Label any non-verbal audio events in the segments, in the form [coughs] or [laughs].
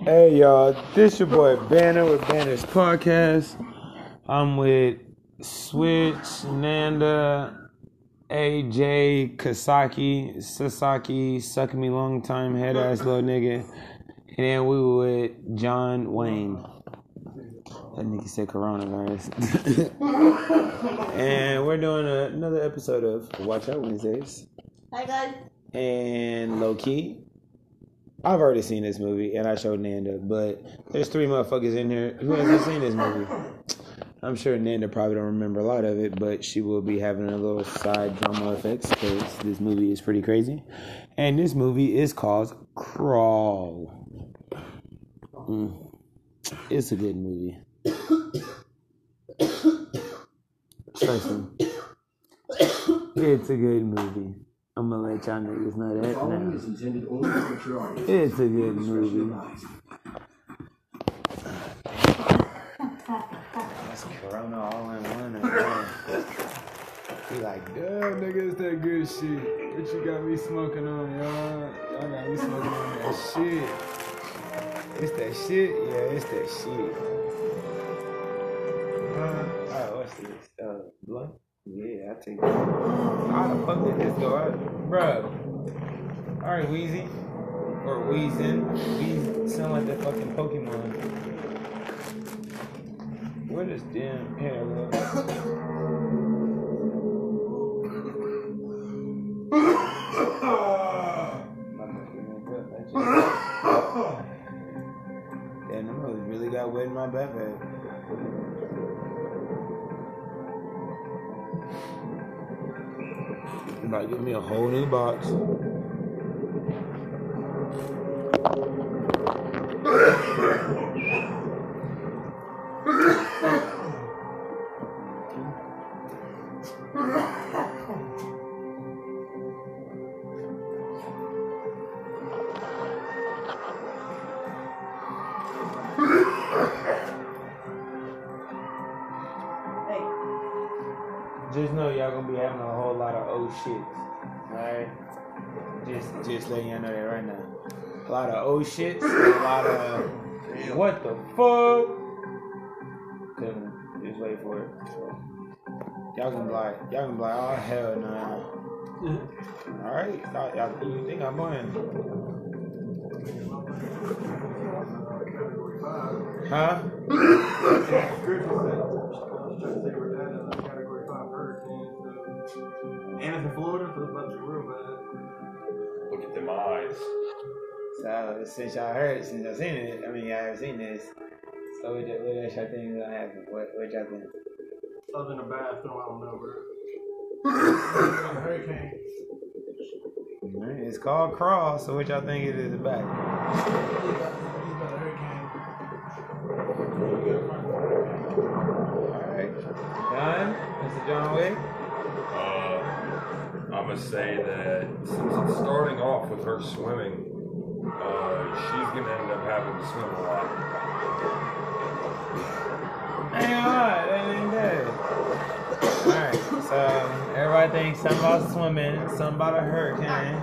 Hey y'all, this your boy Banner with Banner's Podcast. I'm with Switch, Nanda, AJ, Kasaki, Sasaki, suck me long time, head ass little nigga. And then we were with John Wayne. That nigga said coronavirus. [laughs] and we're doing a, another episode of Watch Out Wednesdays. Hi guys. And low key, I've already seen this movie and I showed Nanda, but there's three motherfuckers in here who hasn't seen this movie. I'm sure Nanda probably don't remember a lot of it, but she will be having a little side drama effects because this movie is pretty crazy. And this movie is called Crawl. Mm. It's a good movie. Listen, it's a good movie. I'm gonna let y'all niggas know that now. is intended only for mature audience. It's a good movie. That's Corona all in one. again. He like, damn, nigga, it's that good shit. What you got me smoking on, y'all? Y'all got me smoking on that shit. It's that shit? Yeah, it's that shit. Yeah, I take it. How the fuck did this go out? Bruh. Alright, Wheezy. Or Weezin. Weez sound like that fucking Pokemon. Where does damn hair look? [laughs] To give me a whole new box. Old shits. Alright? Just just letting y'all know that right now. A lot of old shits, a lot of what the fuck? Couldn't just wait for it. Y'all gonna be like, y'all gonna be like, oh hell no. Alright, y'all, y'all, you think I'm going? Huh? [coughs] So since y'all heard, since y'all seen it, I mean y'all have seen this. So what, y- what else y'all think is gonna happen? What what y'all think? I was in the bathroom, I don't know, bro. [laughs] hurricane. Alright, It's called Crawl, so what y'all think it is about? He's about, he's about a hurricane. You gotta find a hurricane. Alright. John? Mr. John Wick? Uh, I'm gonna say that since it's starting off with her swimming, uh, she's gonna end up having to swim a lot. Ain't alright, that ain't bad. Alright, so everybody thinks something about swimming, something about a hurricane.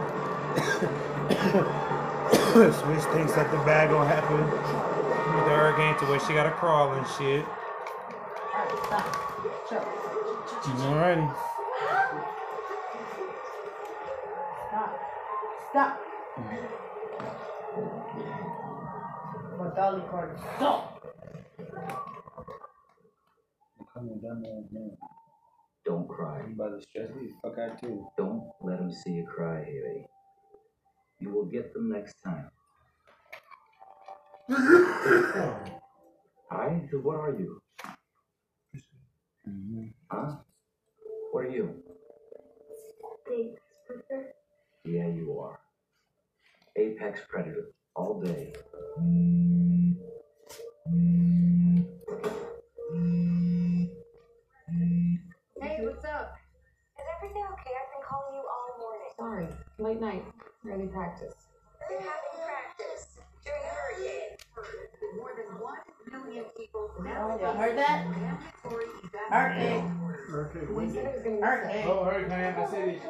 [coughs] Switch thinks that the bad gonna happen with the hurricane to where she gotta crawl and shit. Alrighty. Stop. My dolly card. Stop. Don't cry. You about to stress me fuck out too. Don't let him see you cry, Haley. You will get them next time. [coughs] Hi, so what are you? Mm-hmm. Huh? What are you? Yeah, you are. Apex predator, all day. Hey, what's up? Is everything okay? I've been calling you all morning. Sorry, late night, early practice. Been practice during a hurricane. More than Y'all heard that? it gonna be Hurricane. Oh, hurricane the city.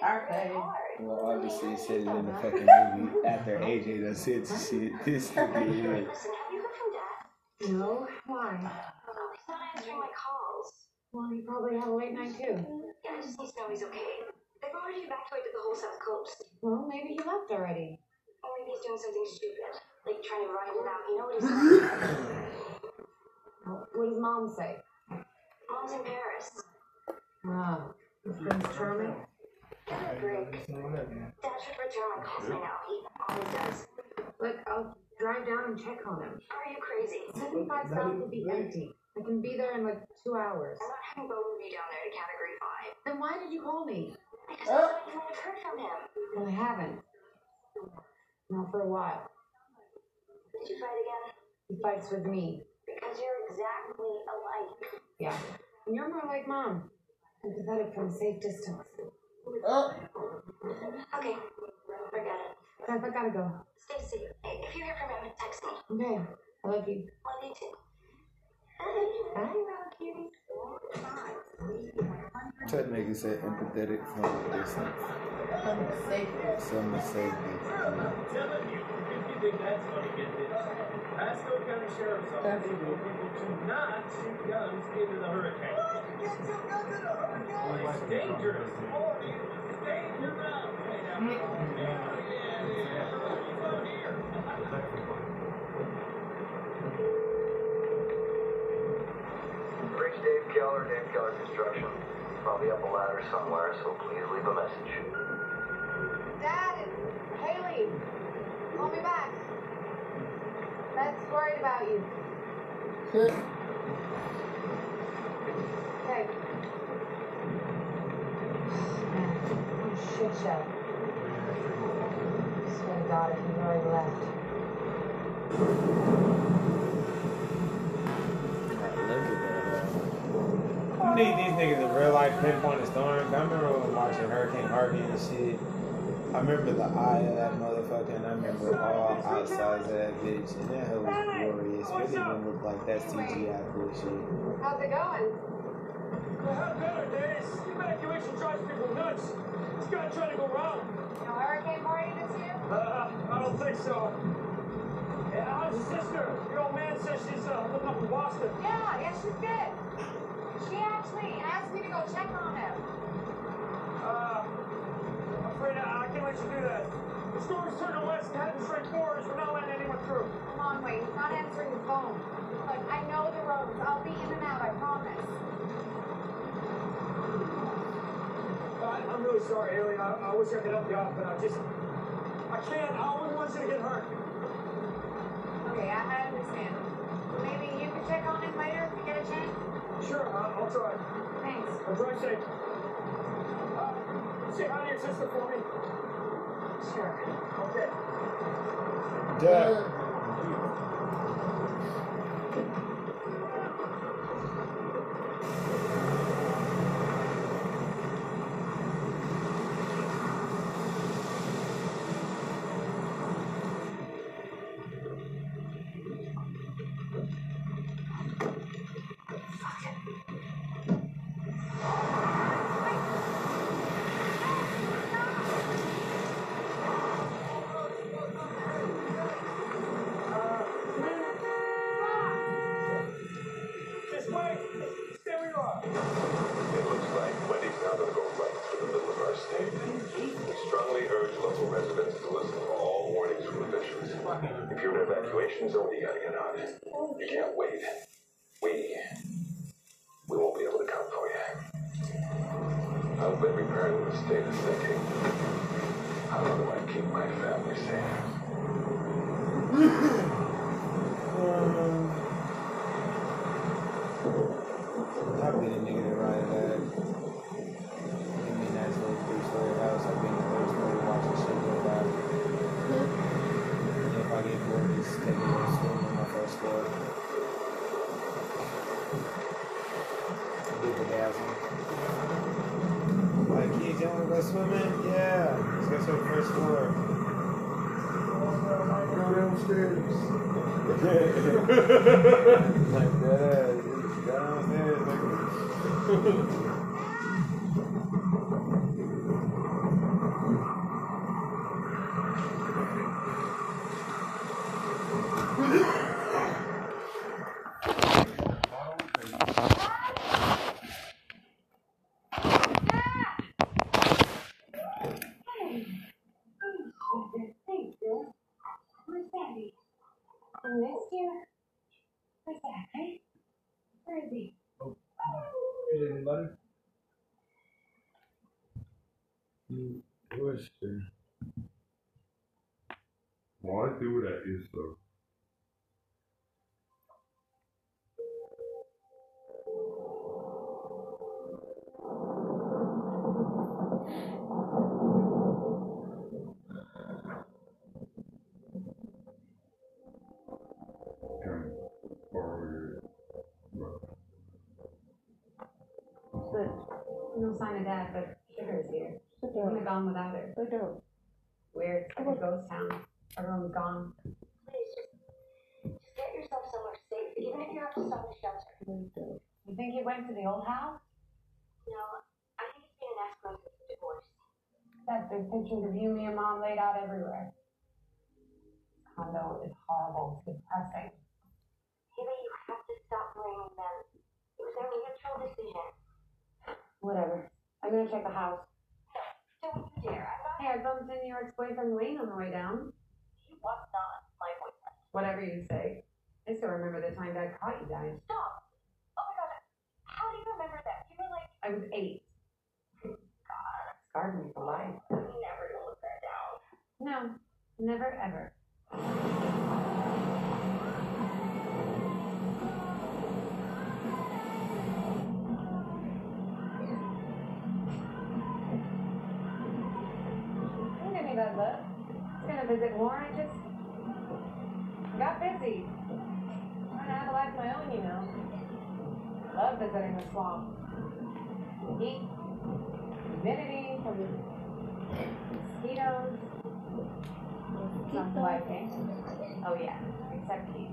Hard. Well, obviously, it said it in the fucking movie after AJ done said shit. This is. You from Dad? No, why? He's not answering my calls. Well, he probably had a late night too. Yeah, I just need to know he's okay. They've already evacuated the whole south coast. Well, maybe he left already. Or maybe he's doing something stupid, like trying to ride it out. You know what he's like? What does mom say? Mom's in Paris. Ah, is Prince charming? Give it a break. Dad should return my calls by now. He always does. Look, I'll drive down and check on him. Are you crazy? 75 South will be empty. I can be there in like two hours. I'm not having both of you down there to category 5. Then why did you call me? Because I thought you might have heard from him. Well, I haven't. Not for a while. Did you fight again? He fights with me. Because you're exactly alike. Yeah. And you're more like mom. Empathetic from a safe distance. Okay, forget it. Beth, I gotta go. Stacy, if you hear from him, text me. Okay. I love you. Love you too. Bye, little cutie. That nigga said empathetic from a distance. Some mistake. telling you, if you think that's gonna get this, Pasco County Sheriff's Office told people to not shoot guns into the hurricane. Well, it's dangerous. It's dangerous. Reach Dave Keller, Dave Keller Construction. Probably up a ladder somewhere, so please leave a message. Dad, it's Haley. Call me back. Beth's worried about you. Okay. Man, what a shit show. Swear to God, if you already left. You need these niggas in real life pinpoint a storm. I remember when we were watching Hurricane Harvey and shit. I remember the eye of that motherfucker, and I remember all outsides of that bitch, and that hell was glorious. It didn't even look like that CGI bullshit. How's it going? Well, how better days? Evacuation drives people nuts. It's gotta try to go wrong. No hurricane party this year? Uh, I don't think so. Yeah, how's your sister? Your old man says she's uh, living up in Boston. Yeah, yeah, she's good. She actually asked me to go check on him. Uh, I, can't let you do that. The storm's turning west and heading straight for us. We're not letting anyone through. Come on, wait. He's not answering the phone. Look, I know the roads. I'll be in and out, I promise. I'm really sorry, Haley. I, I wish I could help you out, but I just, I can't. I wouldn't want you to get hurt. Okay, I, I understand. Maybe you can check on him later if you get a chance? Sure, I'll try. Thanks. I'll drive safe. Sure. Okay. Duh. Uh, You can't wait. Like that. Go downstairs, nigga. Well, I do that is so. Can borrow your Sit. No sign of dad, but Sugar's here. Sit Wouldn't down. have gone without her. Sit down. Weird. It's like a ghost town. Everyone's gone. Please just, just get yourself somewhere safe, even if you have to stop in a shelter. Sit down. You think he went to the old house? No, I think it's been an escrow since the divorce. That there's pictures of you, me, and mom laid out everywhere. Condo is horrible. It's depressing. Maybe you have to stop blaming them. It was their mutual decision. Whatever. I'm gonna check the house. Don't you dare. I'm not. Hey, I bumped into your ex-boyfriend Wayne on the way down. He was not my boyfriend. Whatever you say. I still remember the time Dad caught you guys. Stop. Oh my god. How do you remember that? You were like, I was eight. God, scarred me for life. I'm never gonna live that down. No, never ever. Look. I was gonna visit more. I just got busy. Trying to have a life of my own, you know. Love visiting the swamp. The heat, humidity from the mosquitoes. Not liking. Eh? Oh yeah, except Keith,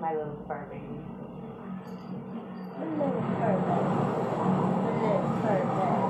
my little fur baby. Little further. A little further. Thank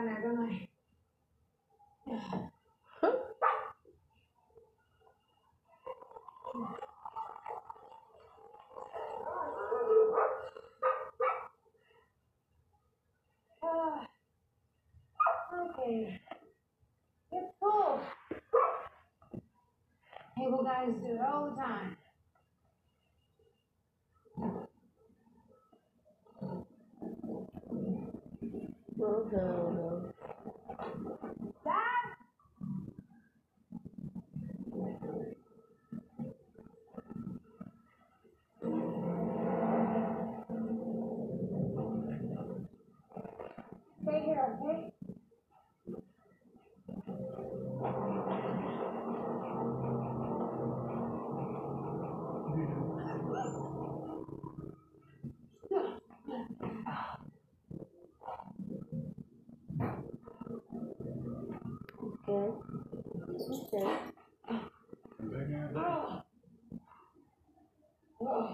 Go I? Okay. It's cool. Cable guys do it all the time. Okay. Dad? Stay here, okay? Okay. Okay.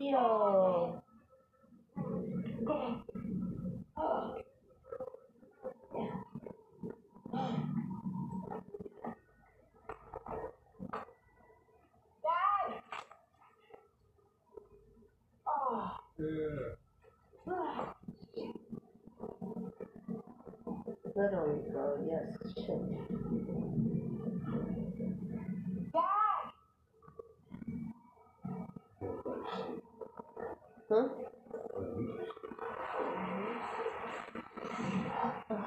Yo. Dad! Oh. Literally, bro. Yes. Shit. Dad! Huh?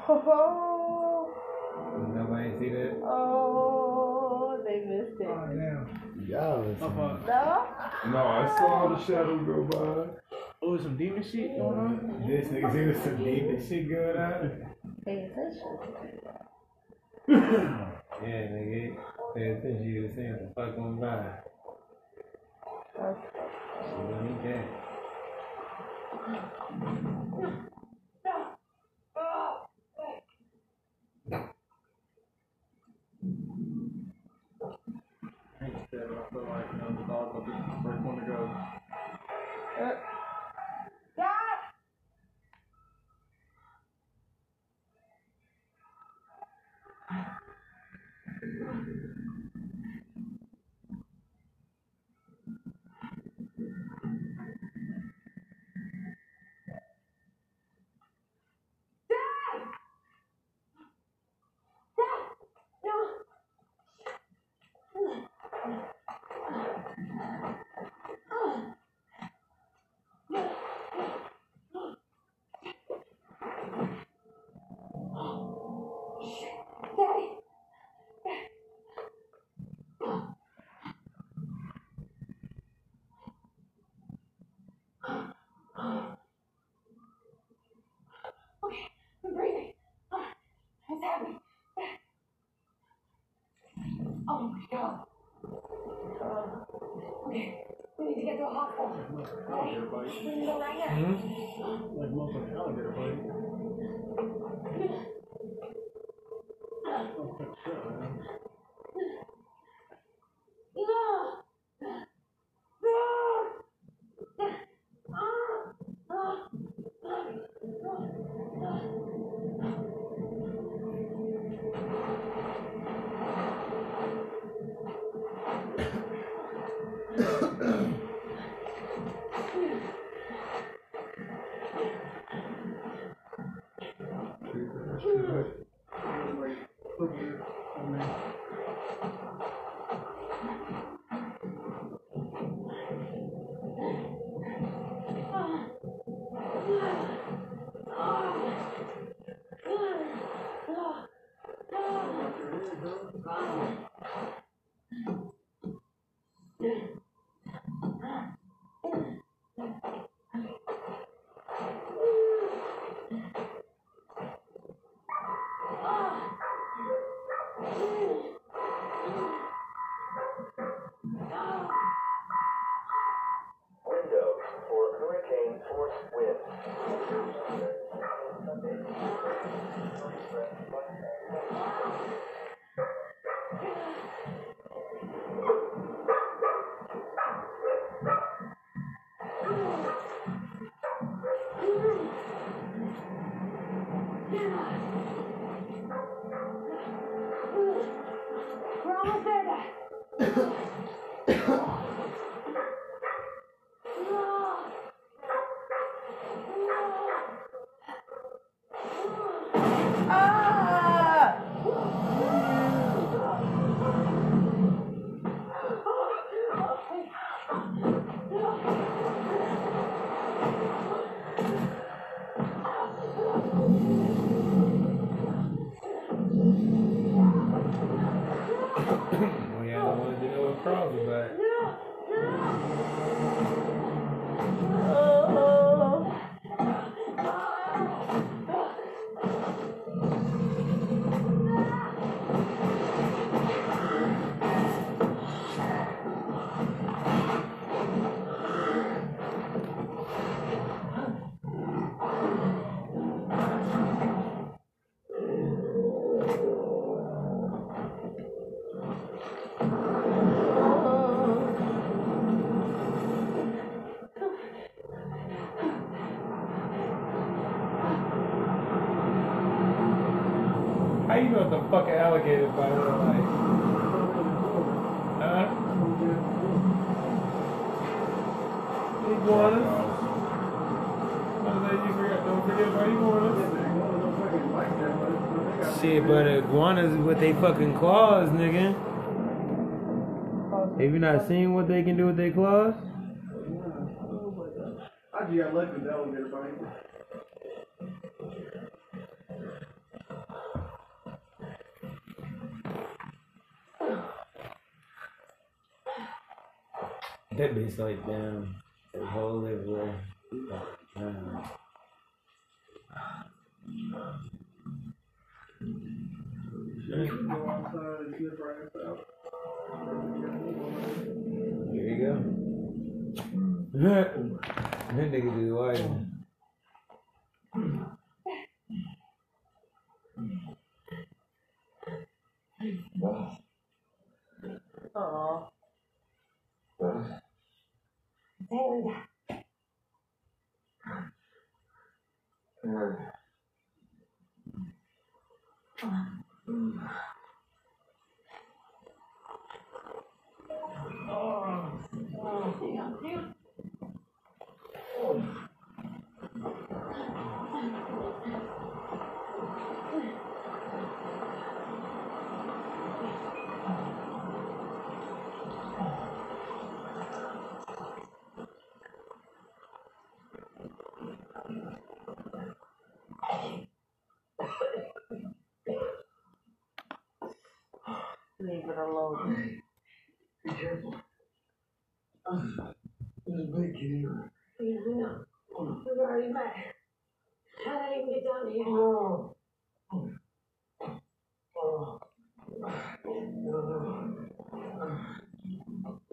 Oh, Nobody see that? oh, they missed it. Oh, damn. Y'all was No? No, I saw the shadow go by. Demon shit going on? This nigga see what some deep shit going on? Pay attention. [coughs] Yeah, nigga. Pay attention, you was saying the fuck on by. Okay. She don't need that. I ain't scared, but I feel like, you know, the dog will be the first one to go. Uh, Dad! Dad! Dad! No! Daddy! Okay, I'm breathing. What's happening? Okay, we need to get to a hospital. Okay? We can go right buddy. The fucking alligator bite look like? Huh? Iguanas? Oh, then you forgot, don't forget about iguanas. Shit, but iguanas with they fucking claws, nigga. Have you not seen what they can do with their claws? I just got lucky with that one, everybody. That bitch like damn, that whole out. Here you go. that nigga just like. Aw. Leave it alone. Be careful. Here. Yeah, I know. We've already met. How did even get down here? Oh. Oh. No, no.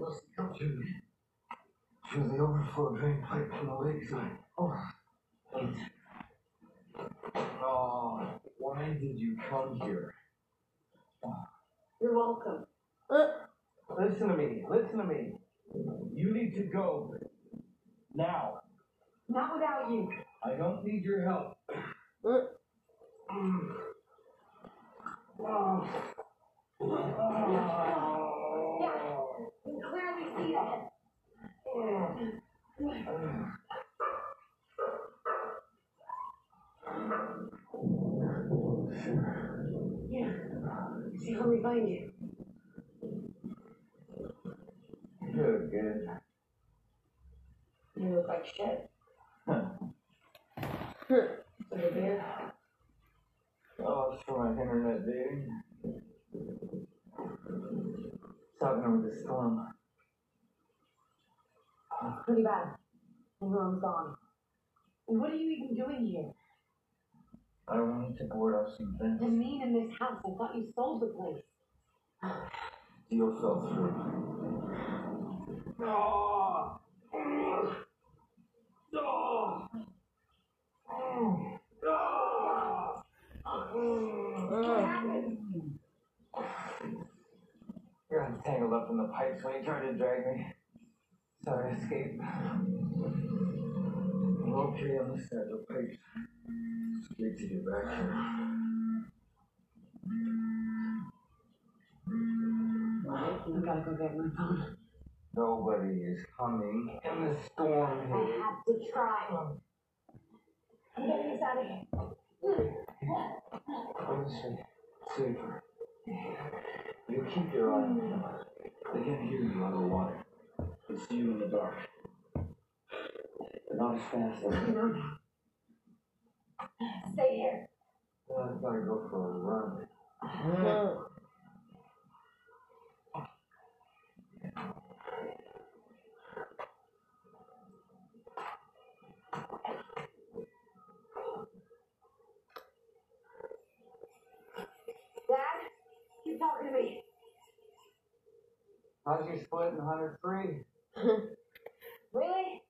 Must come to me. Through the overflow drain pipe from the lakeside. Oh. Oh, why did you come here? You're welcome. Listen to me. Listen to me. You need to go. Now. Not without you. I don't need your help. Yeah. You can clearly see that. Yeah. See how we find you. Good, good. You look like shit. Huh. So you beer? Oh, it's for my internet dating. Talking over the storm. Pretty bad. Everyone's gone. And what are you even doing here? I wanted to board up some things. The mean in this house. I thought you sold the place. Deal fell through. Oh! Oh! Oh! What happened? Got tangled up in the pipes when he tried to drag me. So I escaped. I'm okay on this side of the pipes. Scared to get back here. I gotta go get my phone. Nobody is coming in the storm. I have to try. I'm getting us out of here. Honestly, safer. You keep your eye on them. They can hear you underwater. They see you in the dark. Not as fast as I know that. Stay here. Well, I gotta go for a run. Dad, keep talking to me. How's your split in 103? [laughs] Really?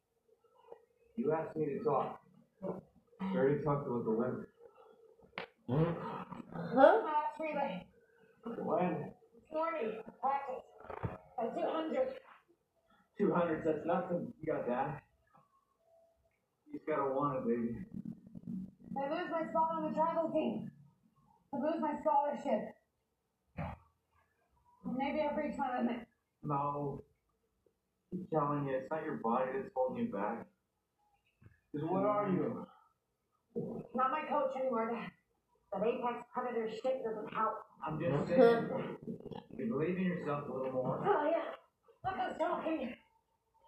You asked me to talk. I already talked about the limit. Huh? Last relay. When? This morning. Practice. At 200. 200, that's nothing. You got that. You just gotta want it, baby. I lose my spot on the travel team. I lose my scholarship. Maybe I've reached my limit. No. I'm telling you, it's not your body that's holding you back. Because what are you? Not my coach anymore, Dad. That apex predator shit doesn't help. I'm just saying. you believe in yourself a little more. Oh, yeah. Look who's talking.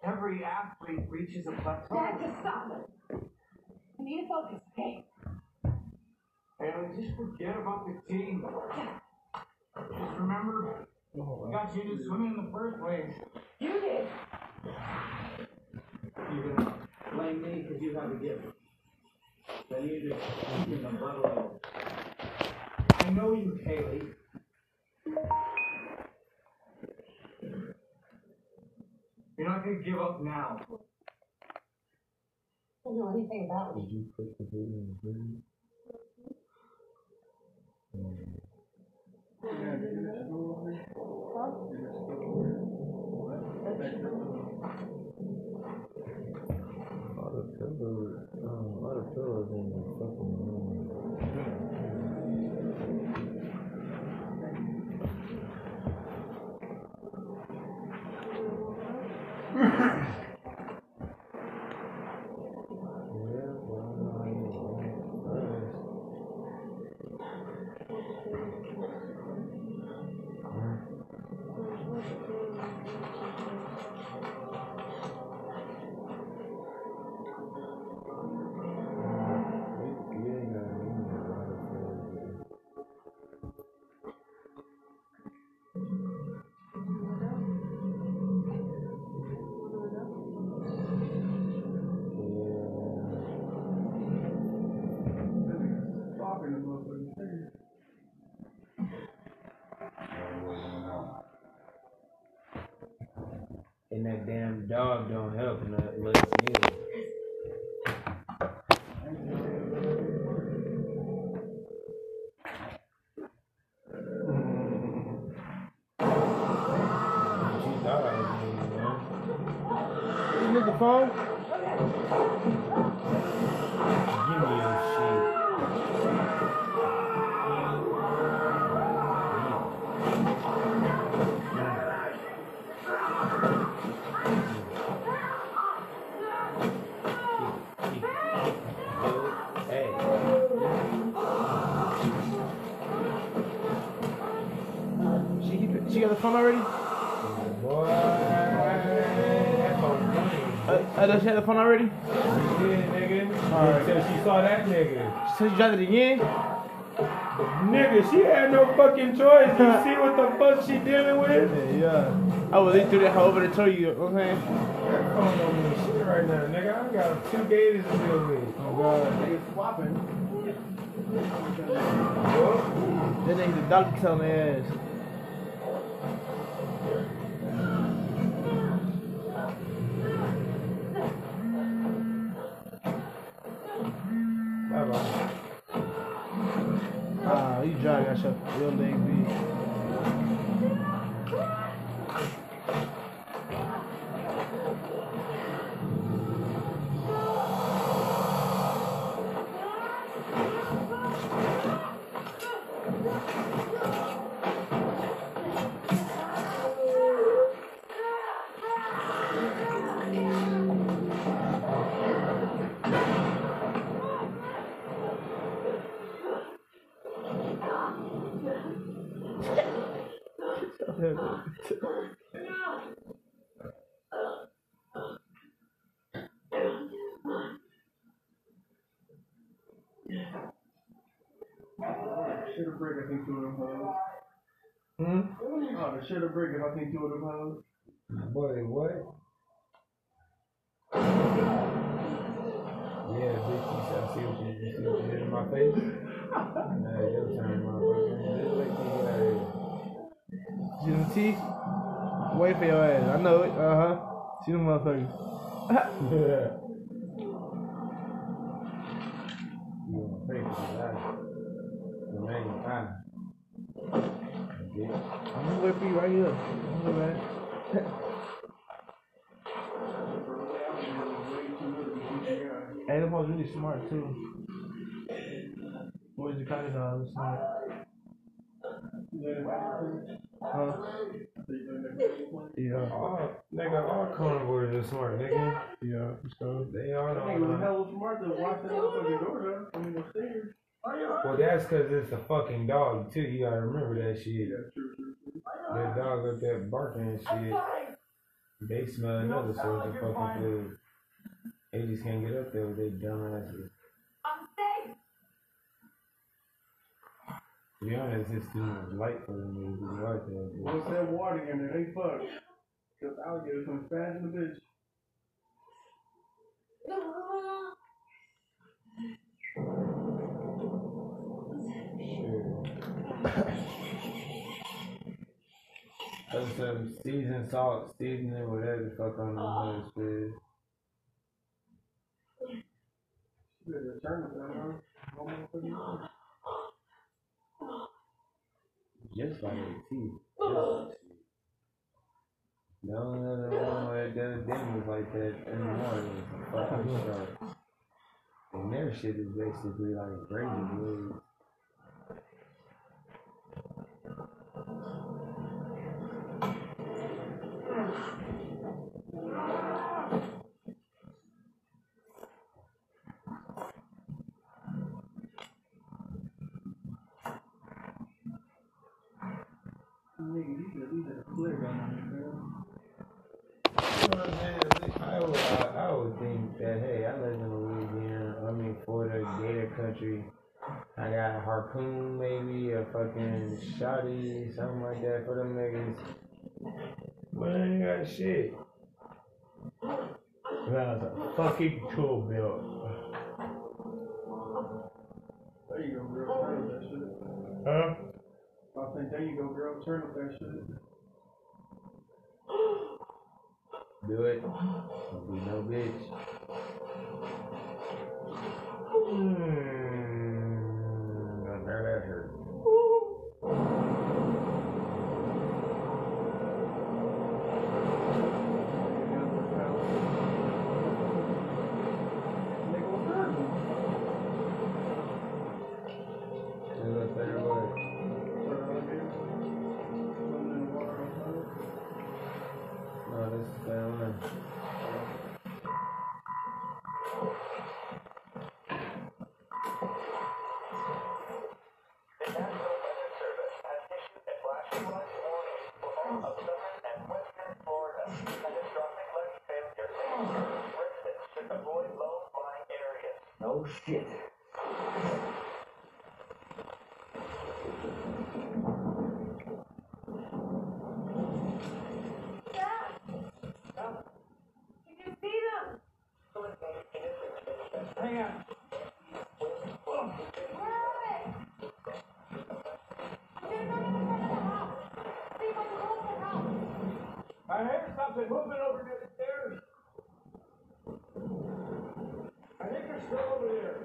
Every athlete reaches a plateau. Dad, just stop it. I need to focus, okay? Haley, just forget about the team. Just remember, oh, we got you to swimming in the first place. You did. You're gonna blame me because you have a gift. Then you just keep in the blood level. I know you, Haley. You're not gonna give up now. I don't know anything about me. Did you put the video in the video? All pillows, um, all the pillows in dog don't help nothing. Look neither. She she have the phone already? She did, nigga. Alright. Until she saw that nigga. So you tried it again? Nigga, she had no fucking choice. You [laughs] see what the fuck she dealing with? Yeah. I was in through that hoe over to tell you, you know what I'm saying? That phone don't mean shit right now, nigga. I got two gators to deal with. Oh god. Niggas swapping. That nigga the doctor telling ass. Got Shit a brick, I think two of them hoes. Hmm? Oh, the shit a brick, if I think two of them hoes. Boy, what? Yeah, bitch, you said, I see what you, you see what you did in my face? Nah, your turn, motherfucker. Just wait till you get out of here. See them teeth? Wait for your ass. I know it. Uh huh. See them motherfuckers. Yeah. [laughs] You want to pay for that? The man, ah. Bitch. I'm gonna wait for you right here. Don't worry about it. Hey, them hoes really smart too. Boys the kind of smart. Huh? Yeah. All, nigga, all carnivores are smart, nigga. Yeah, for sure. They all That nigga was know. hella smart to watch that motherfucking door though. I mean, upstairs. Well, that's because it's a fucking dog, too. You gotta remember that shit. That dog up there barking and shit. They smell another source of fucking food. They just can't get up there with their dumb asses. To be honest, it's too much light for them to be like that. Once that water in there, they fucked. Cause alligators come fast in the bitch. Put some seasoned salt, seasoning, whatever the fuck on the ah. hoes, please. You better turn it down, huh? One motherfucking hour. Just like the teeth. The only other one where that does damage like that anymore is a fucking shark. And their shit is basically like razor blades. Nigga, these are, these are clear down there, man. You know what I'm saying? I would, I, I would think that, hey, I live in Louisiana, I mean, Florida, Gator Country. I got a harpoon, maybe, a fucking shotty, something like that for them niggas. But I ain't got shit. That's a fucking tool belt. There you go, girl. Turn up that shit. Huh? I think there you go, girl. Turn up that shit. Do it. Don't be no bitch. Hmm. Now shit. Did oh. you see them? Hang on. Where are they? They're not in the front of the house. See if I can close the house. I heard something moving over near the stairs. I think they're still over there.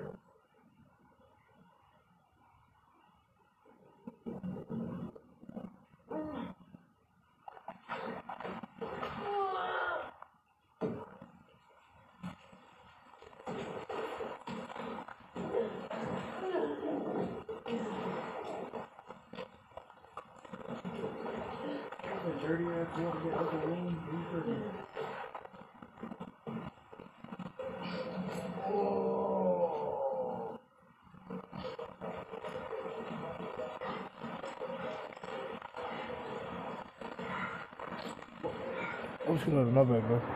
Dirty ass water get the wing. I'm just gonna my bad, bro.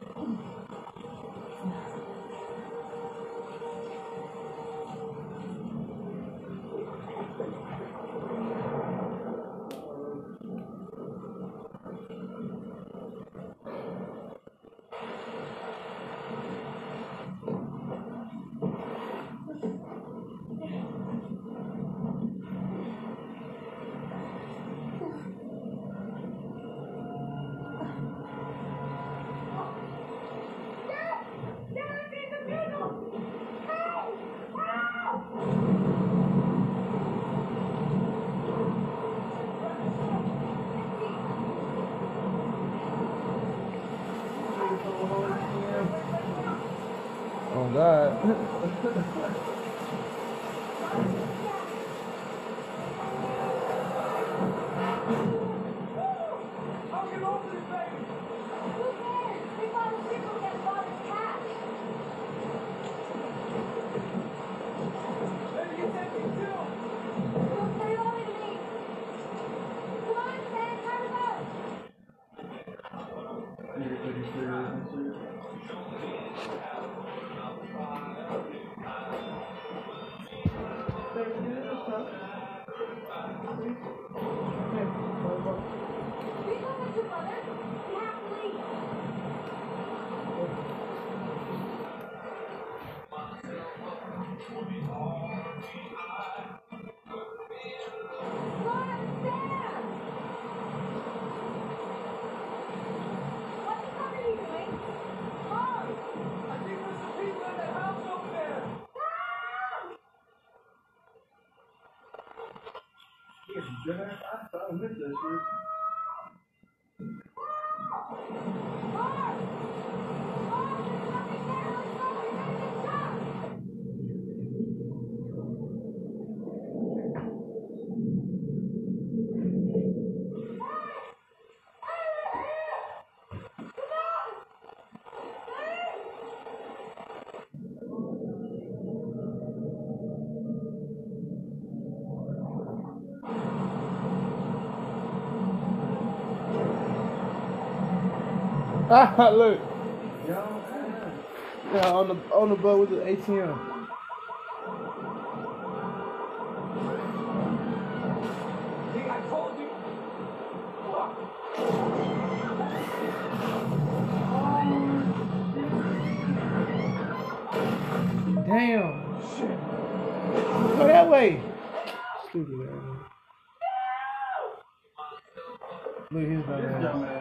Yeah. [laughs] look. Yeah, on the on the boat with the ATM. I told you. Damn. Go that way. Stupid ass. Look at his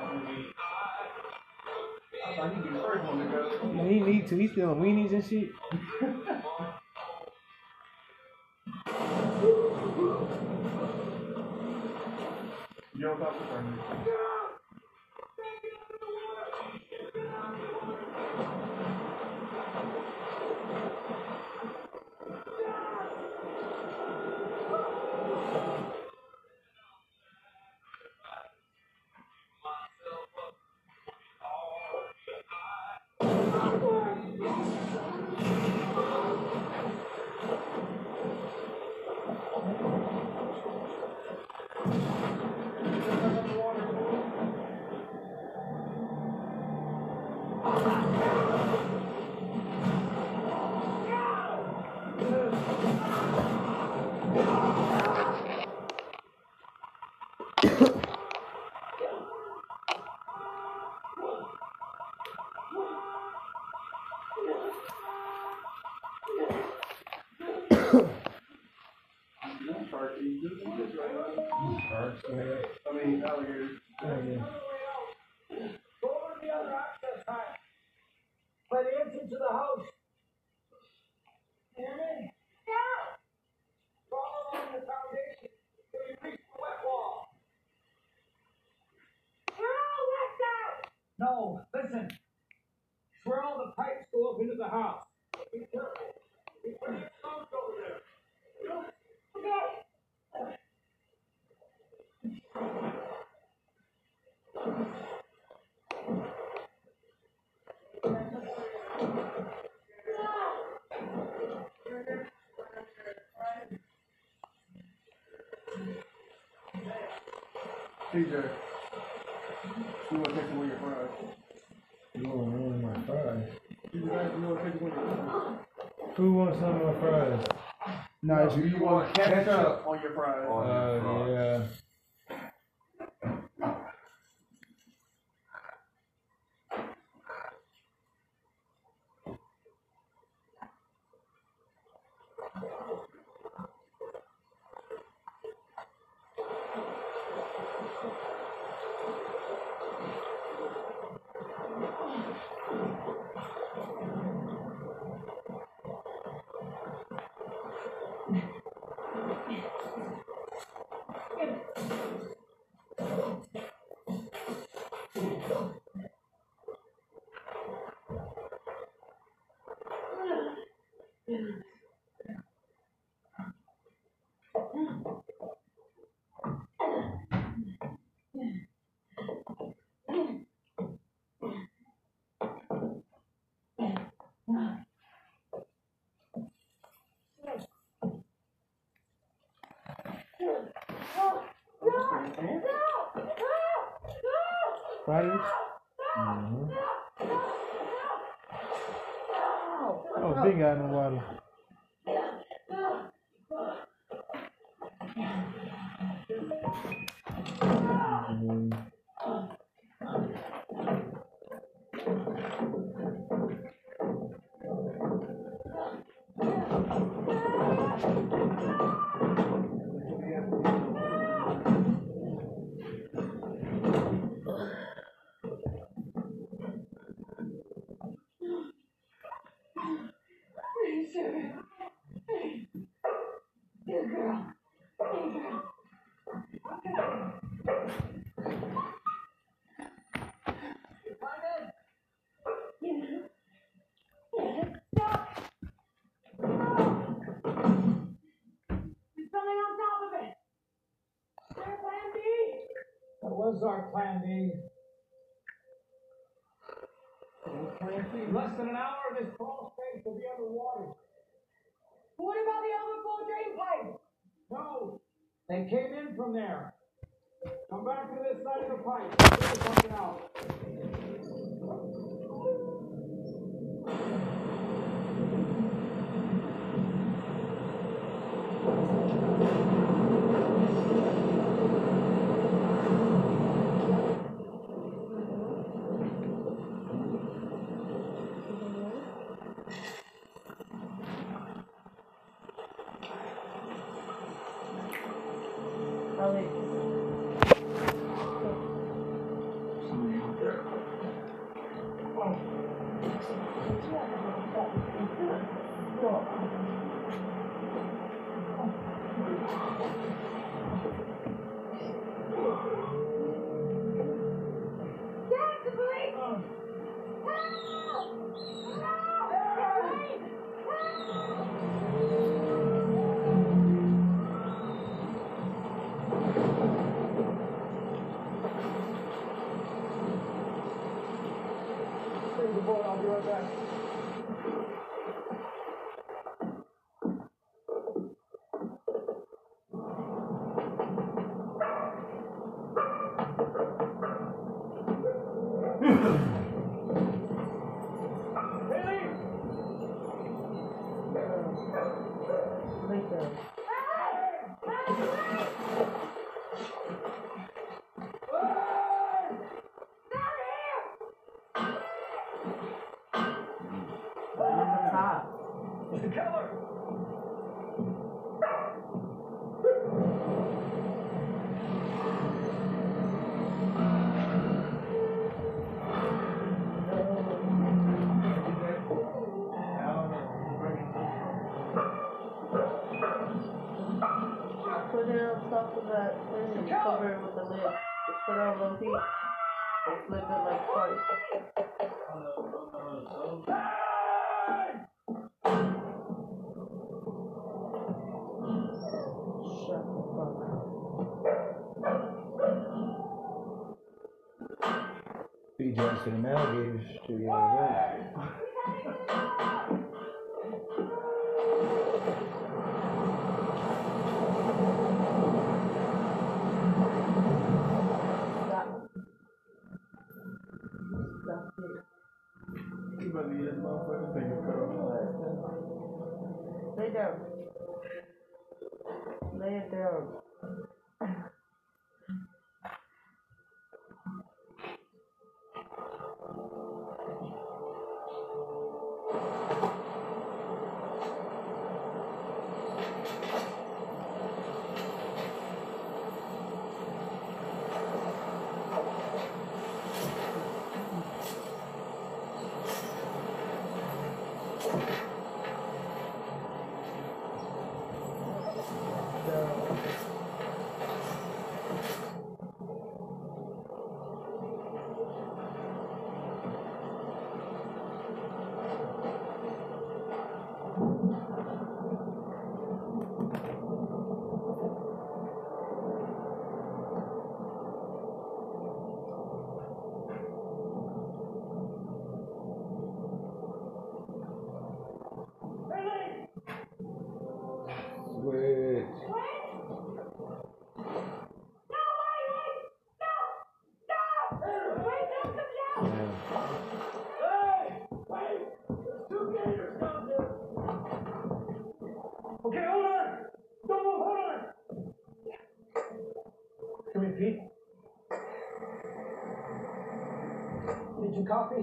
first to he need to. He's still weenies and shit. You don't to. Right. You want to take away your fries? You want to ruin my fries? You want to take away your fries? Who wants some of my fries? No, do you want ketchup on your fries? Oh, uh, yeah. Vários. Uhum. Big animal. from there. Come back to this side of the pipe. Figure something out. On low heat and flip it like twice. Shut the fuck up. Jumps to the alligators. To the other coffee?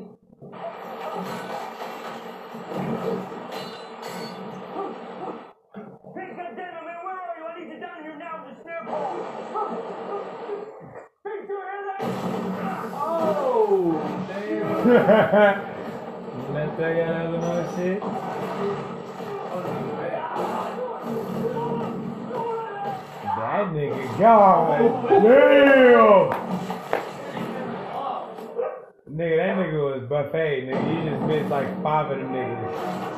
Pete, goddamn, man, where are you? I need you down here now with the snare pole. Pete, you hear that? Oh, damn. Let that guy have another shit. That nigga God damn. Nigga, that nigga was You just missed like five of them niggas.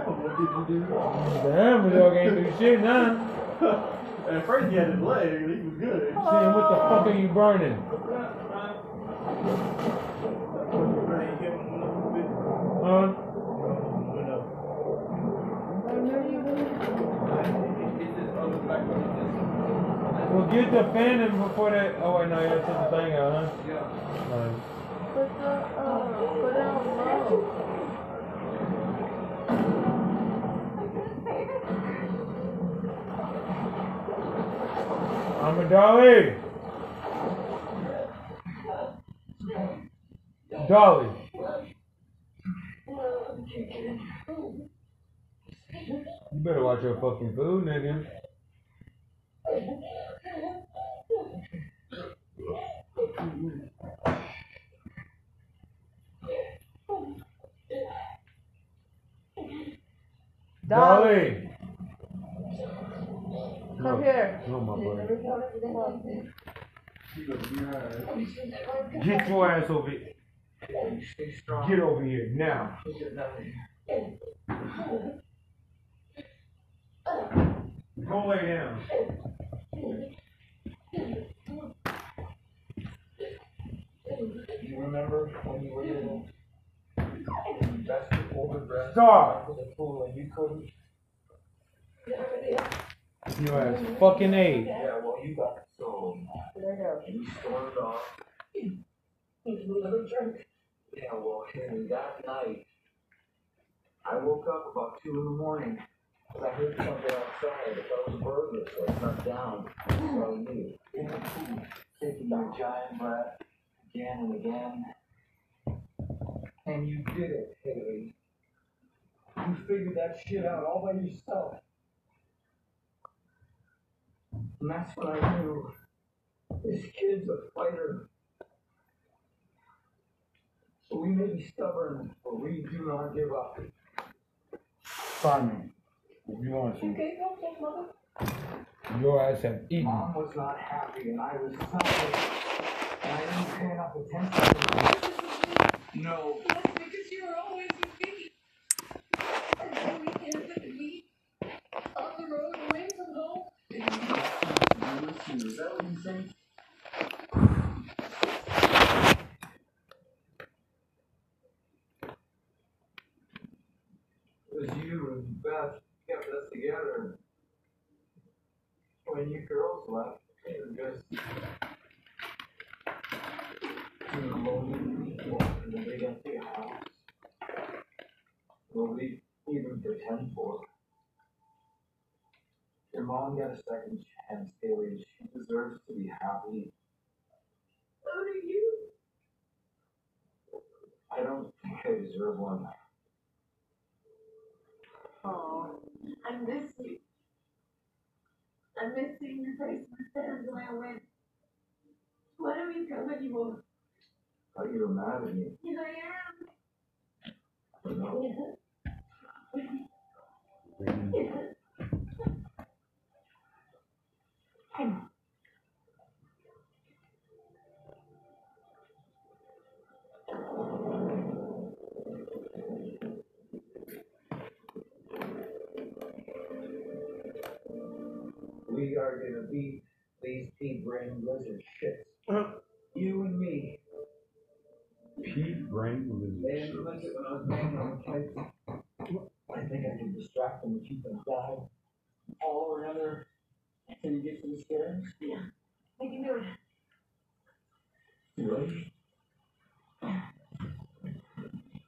That one, what did you do? Damn, we dog ain't do shit now. [laughs] At first he had his leg, he was good. Saying, what the fuck are you burning? Huh? Well, get the fan in before that. Oh, wait, no, you gotta take the thing out, huh? Yeah. Alright. Put the, uh, put it on low. I'm a dolly. Dolly. You better watch your fucking food, nigga. Dolly. Come oh, here. Oh my boy. Get your ass over here. Get over here now. Go lay down. You remember when you were little? That's the older breath. Stop. The pool and you couldn't. Your ass fucking A. Yeah, well, you got so mad. You stormed off. Yeah, well, Henry, that night, I woke up about two in the morning. I heard something outside. I was a burglar, so I snuck down. So you. Taking your giant breath again and again. And you did it, Haley. You figured that shit out all by yourself. And that's when I knew this kid's a fighter. So we may be stubborn, but we do not give up. Try me. If you want to. Okay, go, go, mother. Your ass have eaten. Mom was not happy, and I was selfish, and I didn't pay enough attention. No. That's because you were always with me. And then we ended up we on the road away from home. Is that what you think? It was you and Beth kept us together. When you girls left, it was just two lonely people in a big empty house. Nobody even pretend for. Your mom got a second chance, Haley. She deserves to be happy. So do you. I don't think I deserve one. Oh, I miss you. I miss seeing your face in the stairs when I went. When are we come anymore? Thought you were mad at me. Yes, I am. But no. [laughs] Yes. Yes. We are gonna beat these pea brain lizard shits. Uh-huh. You and me. Pete brain They didn't like it when I was banging on kids. I think I can distract them and keep them dive all over another until you get to the stairs. Yeah, I can do it. You ready?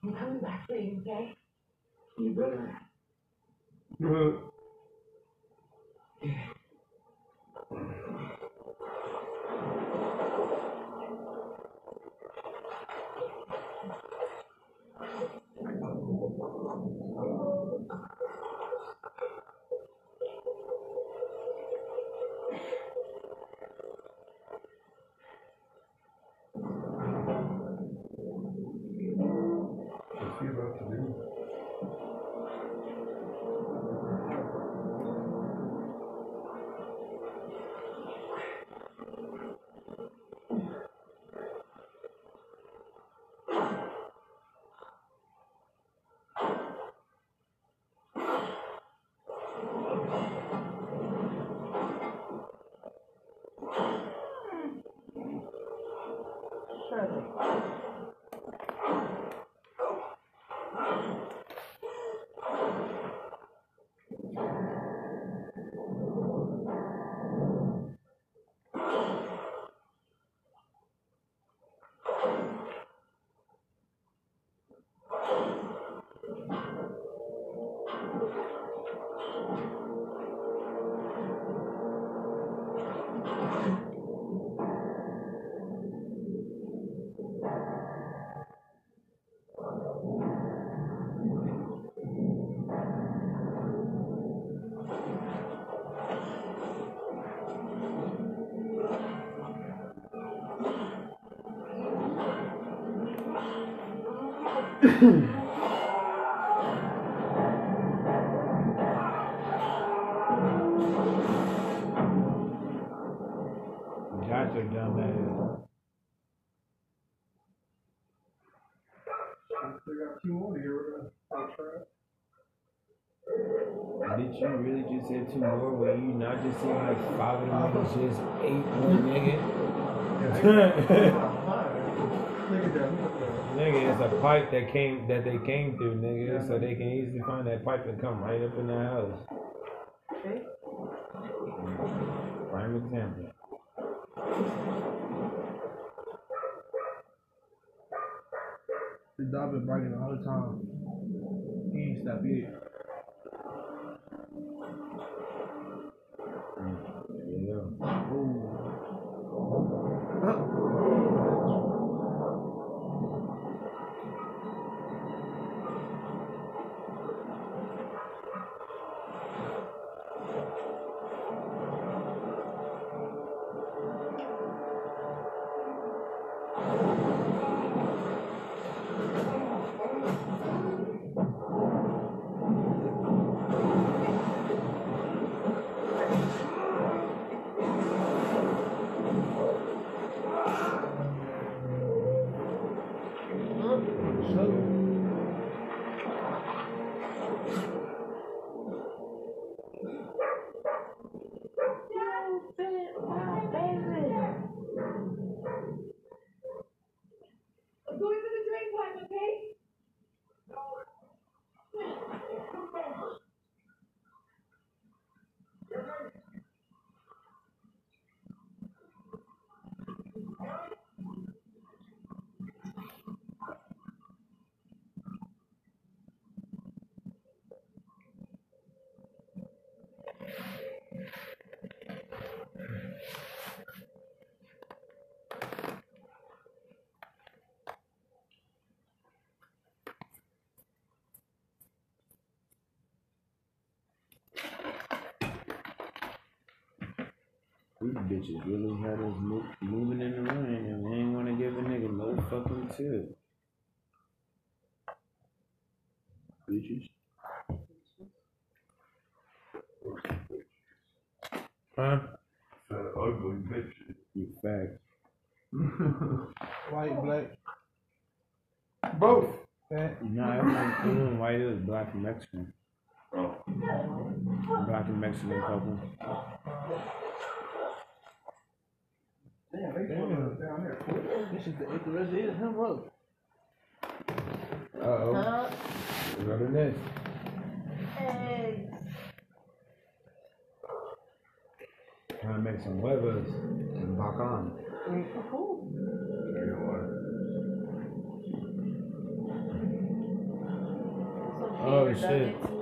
I'm coming back for you, okay? You better. Got your dumb ass. Still got a few more to get rid of. I'll try it. Did you really just say two more when you not just seen like five of them just ate one nigga? [laughs] Nigga, it's a pipe that came that they came through, nigga, so they can easily find that pipe and come right up in the house. Okay. Prime example. The dog been barking all the time. He ain't stop eating. Mm, yeah. Ooh. [laughs] bitches really had us mo- moving in the rain and we ain't want to give a nigga no fucking tip. Bitches. Huh? Fat ugly bitches. You fact. White, black. Both. Fat. No, it wasn't, it wasn't white, it was black and Mexican. Oh. Black and Mexican couple. Damn, they Damn. down there quick. This is the Icarus is him road. Uh oh. Huh? What it is? Eggs. Trying to make some huevos and back on. Oh shit.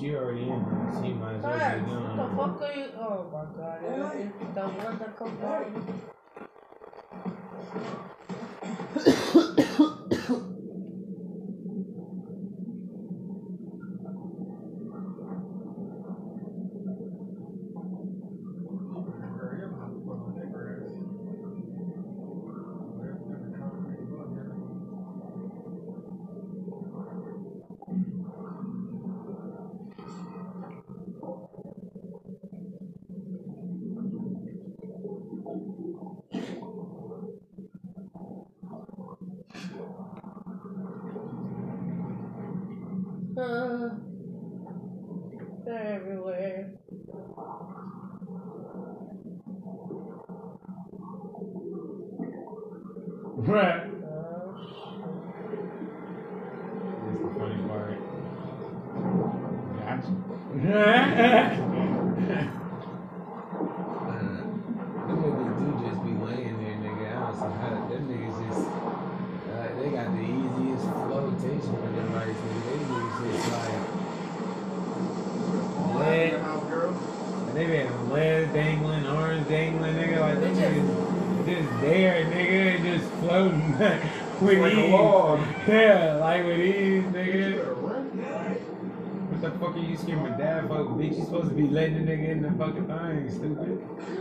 Bitch, you already in there, so you might as well Facts. get What the fuck are you? Oh my god. If you don't want to come back. Uh, they're everywhere. Right. Oh, That's the funny part. Gotcha. Them niggas do just be laying there, nigga. I don't see how them niggas just like they got the easiest flotation with them rights, nigga. They niggas just like lead, and they been lead dangling, arms dangling, nigga. Like them niggas just there, nigga, and just floating with Like a ease. log. Yeah, like with ease, nigga. What the fuck are you screaming, dad? Fuck, bitch, you supposed to be letting the nigga in the fucking thing, stupid.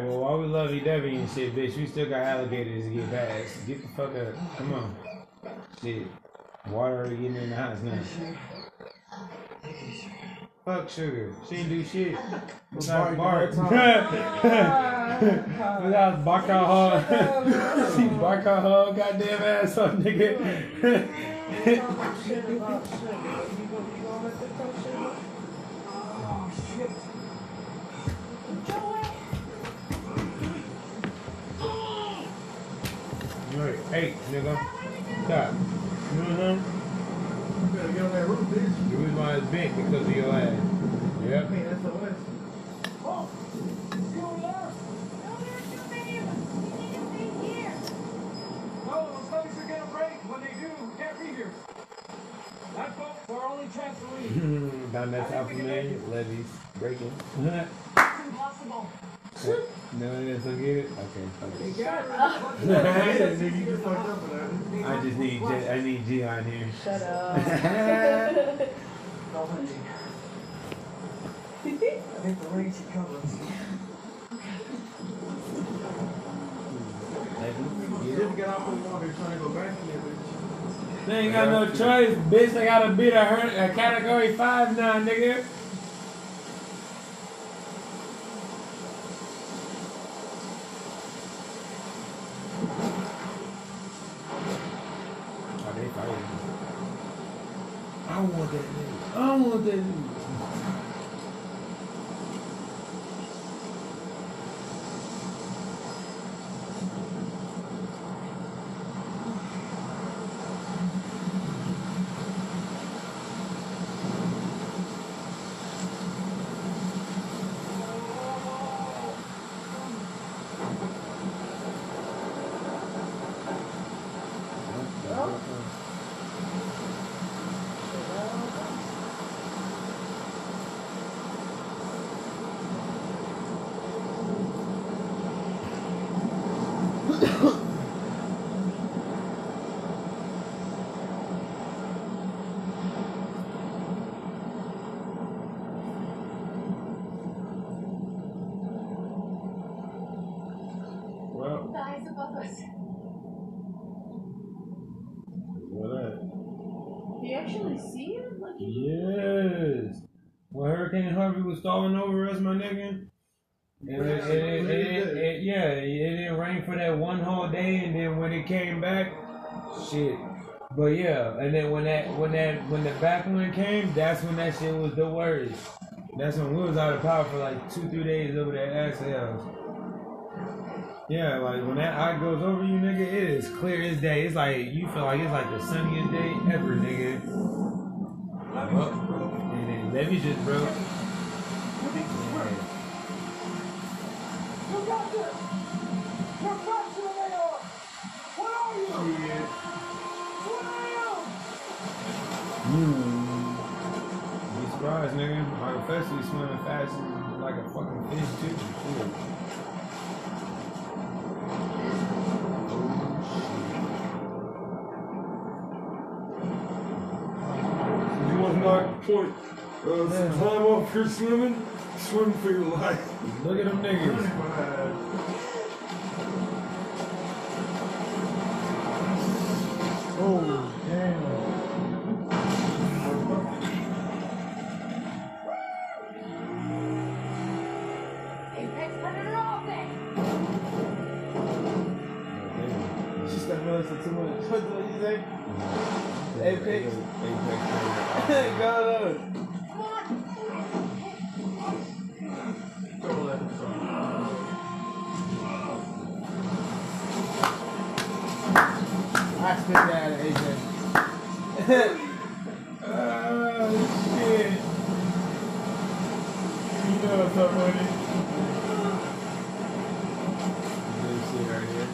Alright, well, while we love you, Debbie and shit, bitch, we still got alligators to get past. Get the fuck up. Come on. Shit. Water already getting in the house now. Fuck sugar. She ain't do shit. Without Bart. [laughs] Without Barker Hall. [laughs] She Barker Hall goddamn ass up, nigga. Right. Hey, nigga. Stop. Mm-hmm. You better get on that roof, bitch. The reason why it's bent because of your ass. Yep. I mean, SOS. No, there's too many of us. We need to be here. No, those folks are gonna break. When they do, we can't be here. That folks are only transferring. Down that top of me, levees breaking. It's impossible. No, that's so get it. Okay, up. I just need J, I need G on here. Shut up. I think the rain should cover us. You just get off the water trying to go back in there, bitch. They ain't got no choice, bitch. They gotta beat a, hurt, a category five now, nigga. Oh, they fighting. I want that nigga. I want that nigga. Well, The eyes above us. what that? You actually see him? Like, Yes. When Hurricane Harvey was stalling over us, my nigga. And it, it, it, it, it- yeah, it didn't rain for that one whole day, and then when it came back, shit. But yeah, and then when that when that when the back one came, that's when that shit was the worst. That's when we was out of power for like two three days over that ass. Yeah, like when that eye goes over you, nigga, it is clear as day. It's like you feel like it's like the sunniest day ever, nigga. Oh, and then levee just broke. Nigga. Michael Fesley swimming fast as- like a fucking fish too. Shit. You want to knock point uh, some time off your swimming? Swim for your life. Look at them niggas. Oh, Oh, shit. You know what's up, buddy? This shit right here.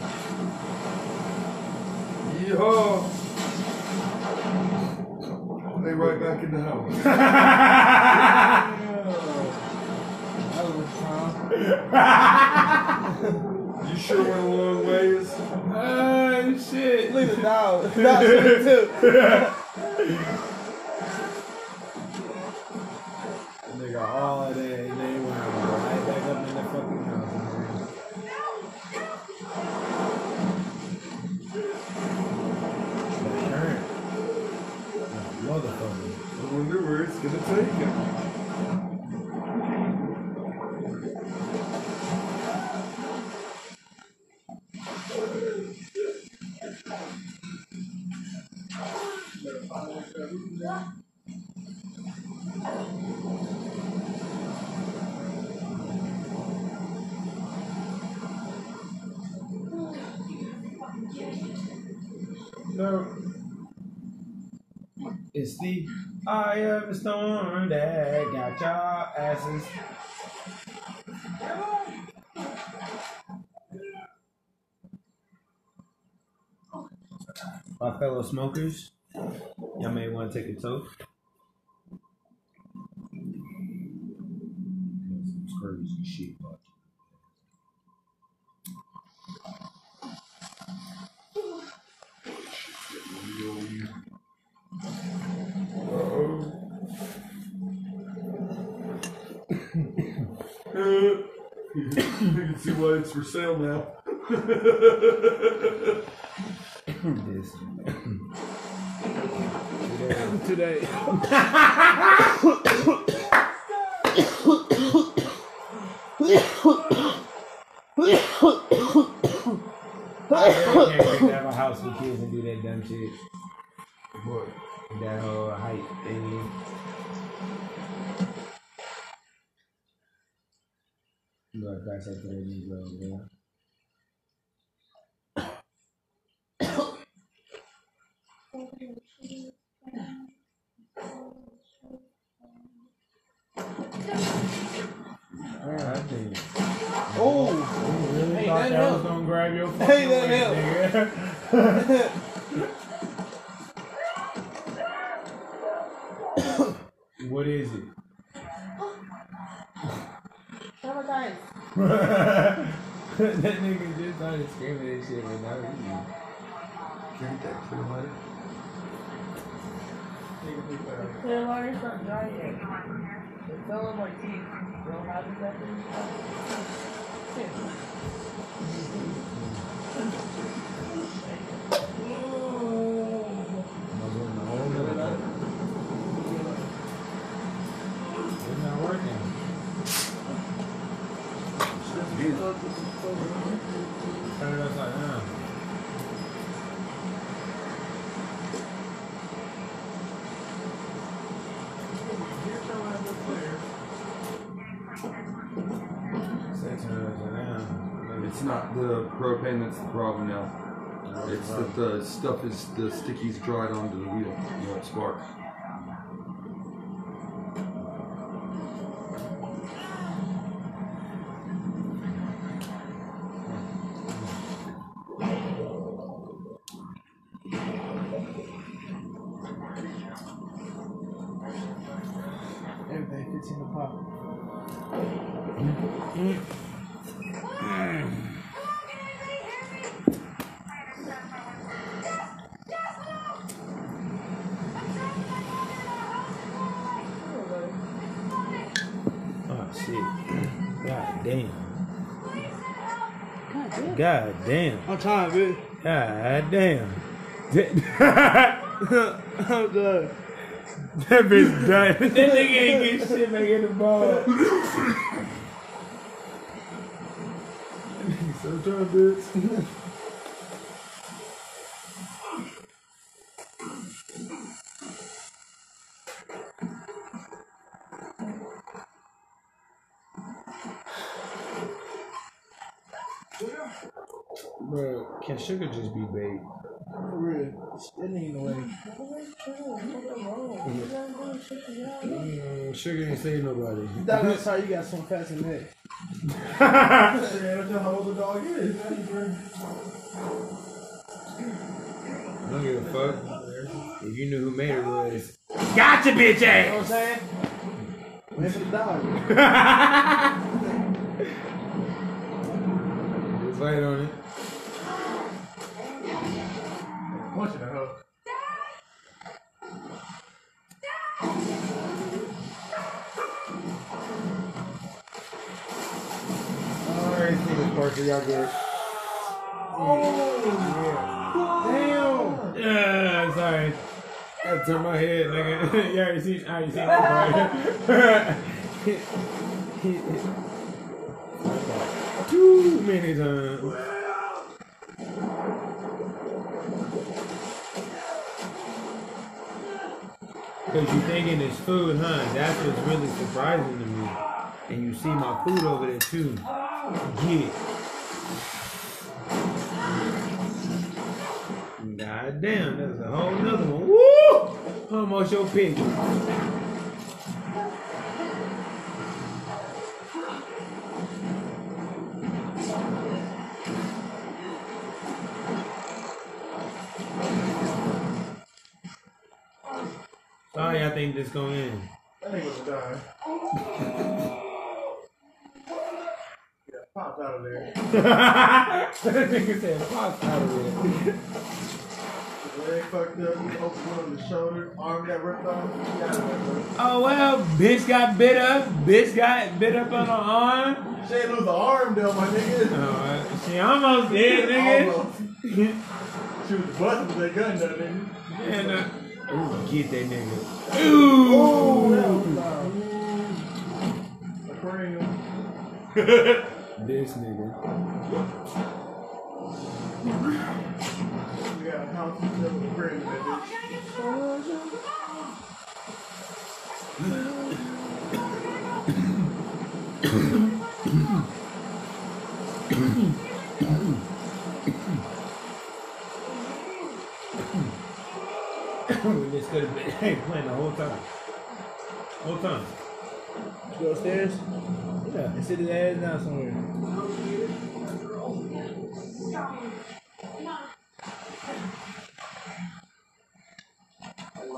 Yeehaw! They right back in the house. you sure went a long ways? Oh, shit. Look at the dog. Dog too. [laughs] It's the eye of the storm that got your asses. My fellow smokers, y'all may want to take a toke. Crazy shit, but you [coughs] can see why it's for sale now. Today. I can't have a house with kids and do that dumb shit. What? That whole height thingy. You gotta pass that to that Negro, bro. Oh, You really Hey, thought that that was gonna grab your fucking Hey, that leg, just started screaming that shit with no reason. Drink that propane that's the problem now. It's that the stuff is the sticky's dried onto the wheel. You won't spark. Damn. I'm tired, bitch. God damn. I'm [laughs] done. That bitch done. that nigga ain't get shit back in the ball. [laughs] So trying, bitch. [laughs] Bro, can sugar just be baked? For real. It ain't the way. Mm, sugar ain't save nobody. That's how you got some fats in there. That's how old the dog is. I don't give a fuck. If you knew who made it was. Gotcha, bitch You know what I'm saying? Wait for the dog. [laughs] Just light on it. Seen this part, so y'all. Damn. Yeah, sorry. I had to turn my head, nigga. [laughs] you already seen, I already seen that part. Too many times. Cause you thinking it's food, huh? That's what's really surprising to me. And you see my food over there too. Get Oh, damn, that's a whole one. Woo! Almost your pick. Sorry, I think this going in. That nigga was dying. Yeah, popped out of there. [laughs] that nigga said pop out of it. Leg fucked up. He opened one on the shoulder, arm got ripped off. He got it. Oh well, bitch got bit up. Bitch got bit up on her arm. She ain't lose an arm though, my nigga. Oh, she almost dead, nigga. Almost. [laughs] she was busting with that gun though, nigga. And, uh, ooh, get that nigga. Ooh, that Ooh. was loud. Aquarium. [laughs] this nigga. [laughs] We got a house with an aquarium in that bitch. this could have been hey, playing the whole time. Whole time. Go upstairs Yeah. and sit his ass down somewhere. I lied to you. But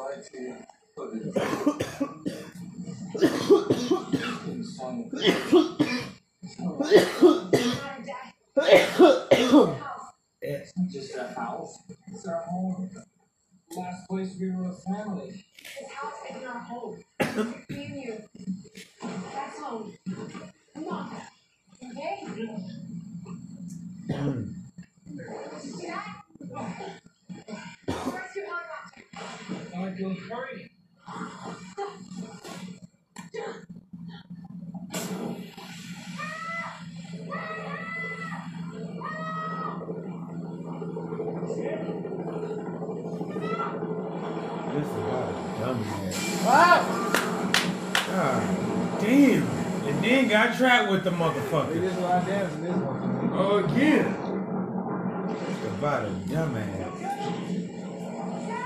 It's just a house. It's our home. Last place we were a family. This house isn't our home. Me and you. That's home. Come on. Okay? See that? Where's your helicopter? I feel hurry. This is about a dumb. Ah! God damn. And then got trapped with the motherfucker. just lie down in this one. Oh, again. About a dumb ass.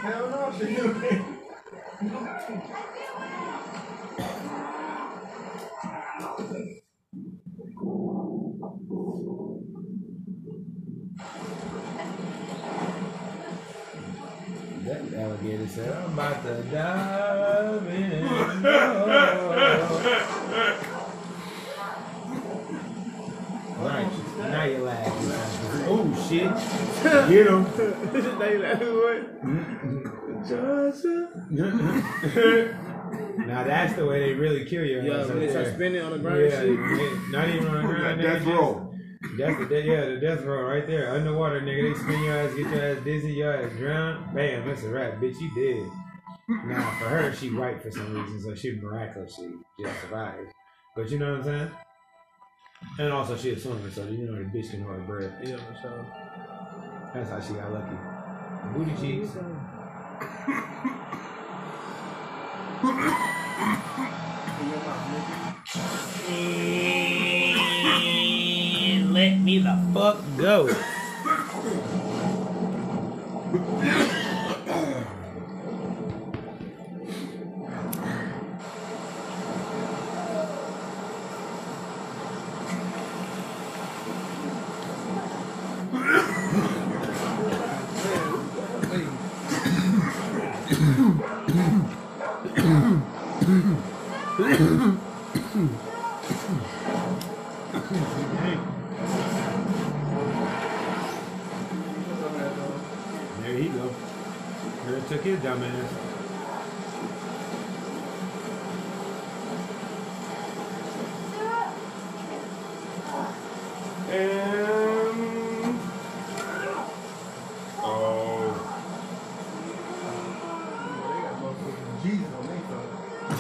Hell no, she knew it. That alligator said, I'm about to dive in. Right, now you're laughing. Oh shit. Get him. [laughs] they like, what? [laughs] now that's the way they really kill your Yeah, ass when they start spinning on the ground Yeah, shit. not even on the ground. Death nigga, just- row. That's the de- yeah, the death roll right there. Underwater, nigga. They spin your ass, get your ass dizzy, your ass drown. Bam, that's a wrap. Bitch, you dead. Now, for her, she white for some reason, so she miraculously just survived. But you know what I'm saying? And also, she a swimmer, so you know the bitch can hold her breath. Yeah, for sure. That's how she got lucky. Booty cheeks. [laughs] Let me the fuck go.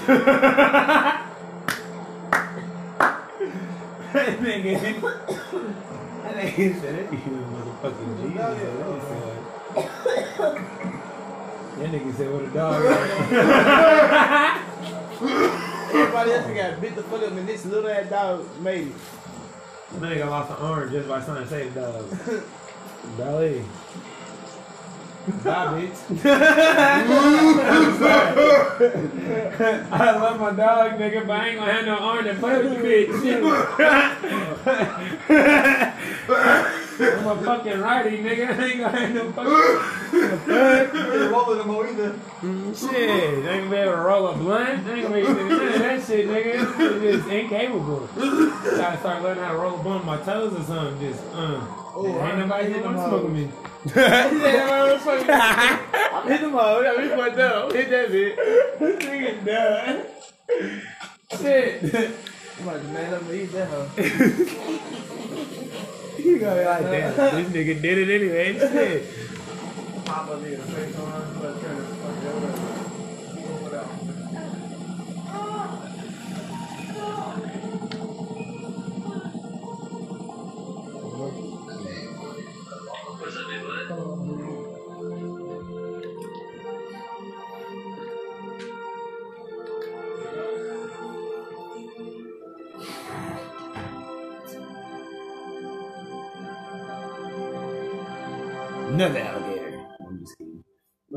That nigga, that said that nigga Jesus. That nigga said what a dog. Everybody else got bit the fuck up and this little ass dog made it. That nigga lost an arm just by trying to save the dog. Dolly. Bye, bitch. I'm [laughs] sorry. I love my dog, nigga, but I ain't gonna have no arm to play with the bitch. [laughs] I'm a fucking righty, nigga. I ain't gonna have no fucking. Ain't rolling no. Shit, I ain't gonna be able to roll a blunt. I ain't be able to do that shit, nigga. It's just incapable. Gotta start learning how to roll a blunt with my toes or something. Just, uh. Oh, ain't nobody I here hit want to them smoke with me. Hit them all. We fucked up. Hit that bit. This nigga done. Shit. I'm like, man, I'm gonna eat that hoe. You gonna be like, damn, this nigga did it anyway. Shit. Pop a nigga face on, but uh,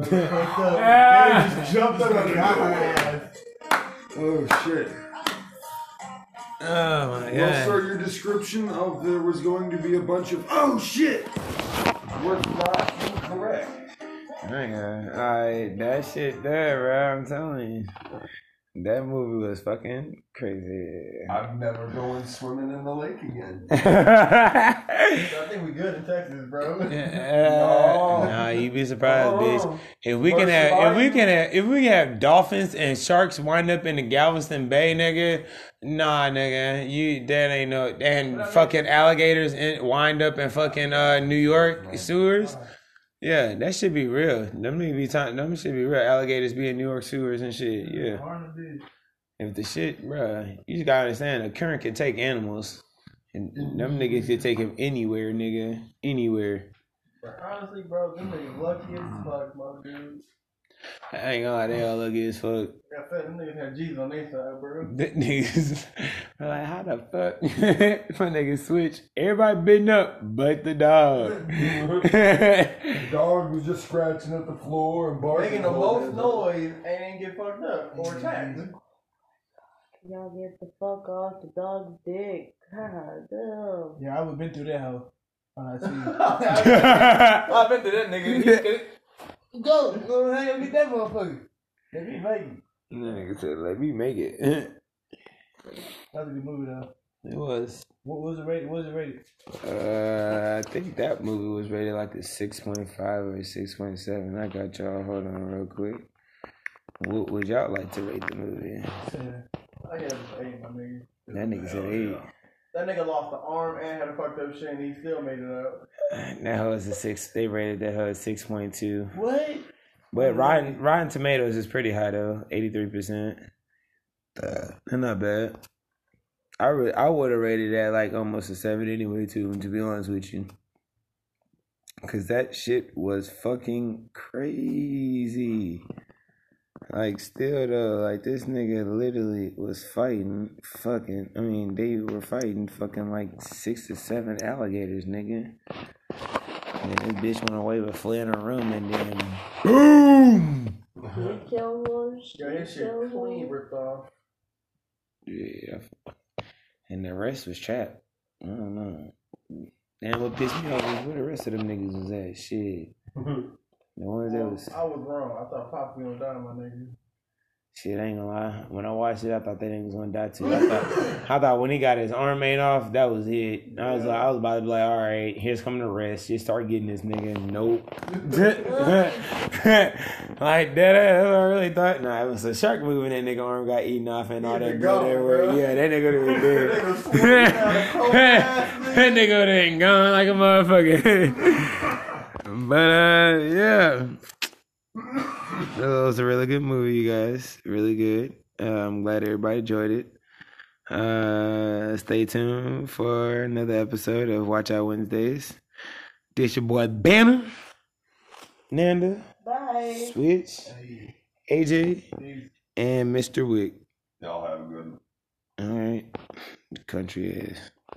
They just jumped up on the ass. Oh shit. Oh my Well, god. sir, your description of there was going to be a bunch of oh shit was not incorrect. Nigga, I that shit there, bro. I'm telling you, that movie was fucking crazy. I'm never going swimming in the lake again. [laughs] I think we good in Texas, bro. [laughs] Uh, Nah, you'd be surprised, Oh. bitch. If we can First have, if we can have, if we have dolphins and sharks wind up in the Galveston Bay, nigga, nah, nigga, you that ain't no, and fucking alligators in, wind up in fucking uh New York sewers. Yeah, that should be real. Them need be time. Them should be real. Alligators be in New York sewers and shit. Yeah. If the shit, bruh, you just gotta understand, a current can take animals, and them niggas could take him anywhere, nigga, anywhere. But honestly, bro, them niggas lucky as fuck, my dude. I ain't gonna lie, they all lucky as fuck. Like I said, them niggas had Jesus on their side, bro. [laughs] The niggas are like, how the fuck? [laughs] My niggas switch. Everybody bitten up, but the dog. [laughs] the dog was just scratching at the floor and barking. Making the most noise and ain't get fucked up or mm-hmm. attacked. Y'all get the fuck off the dog's dick. God damn. Yeah, I would have been through that hoe. When I see I've been through that nigga. Go, go hang up, get that motherfucker. Let me make it. Nigga said, let me make it. [laughs] That's a good movie though. It was. What was it rated? What was it rated? Uh, I think that movie was rated like a 6.5 or a 6.7. I got y'all. Hold on real quick. What would y'all like to rate the movie? I got an eight, my nigga. That nigga said 8. That nigga lost the arm and had a fucked up shit and he still made it up. That hoe is a 6. They rated that hoe 6.2. What? But Rotten Rotten Tomatoes is pretty high though, eighty three percent. Not bad. I re- I would have rated that like almost a seven anyway too. To be honest with you, cause that shit was fucking crazy. Like still though, like this nigga literally was fighting fucking. I mean, they were fighting fucking like six to seven alligators, nigga. And this bitch went away with fled in a room and then boom. He killed one. Yo, his shit clean ripped off. Yeah. And the rest was trapped. I don't know. And what pissed me off was where the rest of them niggas was at. Shit. [laughs] The ones that was I was wrong. I thought Pop was gonna die, my nigga. shit, I ain't gonna lie. When I watched it, I thought that nigga was gonna die too. I thought [laughs] I thought when he got his arm made off, that was it. I was like I was about to be like, all right, here's coming the rest. Just start getting this nigga. Nope. [laughs] like that that's what I really thought. Nah, it was a shark movie and that nigga arm got eaten off and all that blood everywhere. Yeah, that nigga would have [laughs] been dead. that nigga would have been gone like a motherfucker. But uh yeah. That was a really good movie, you guys. Really good. Uh, I'm glad everybody enjoyed it. Uh, stay tuned for another episode of Watch Out Wednesdays. This your boy Banner, Nanda, Bye. Switch, AJ, and Mr. Wick. Y'all have a good one. All right. The country is.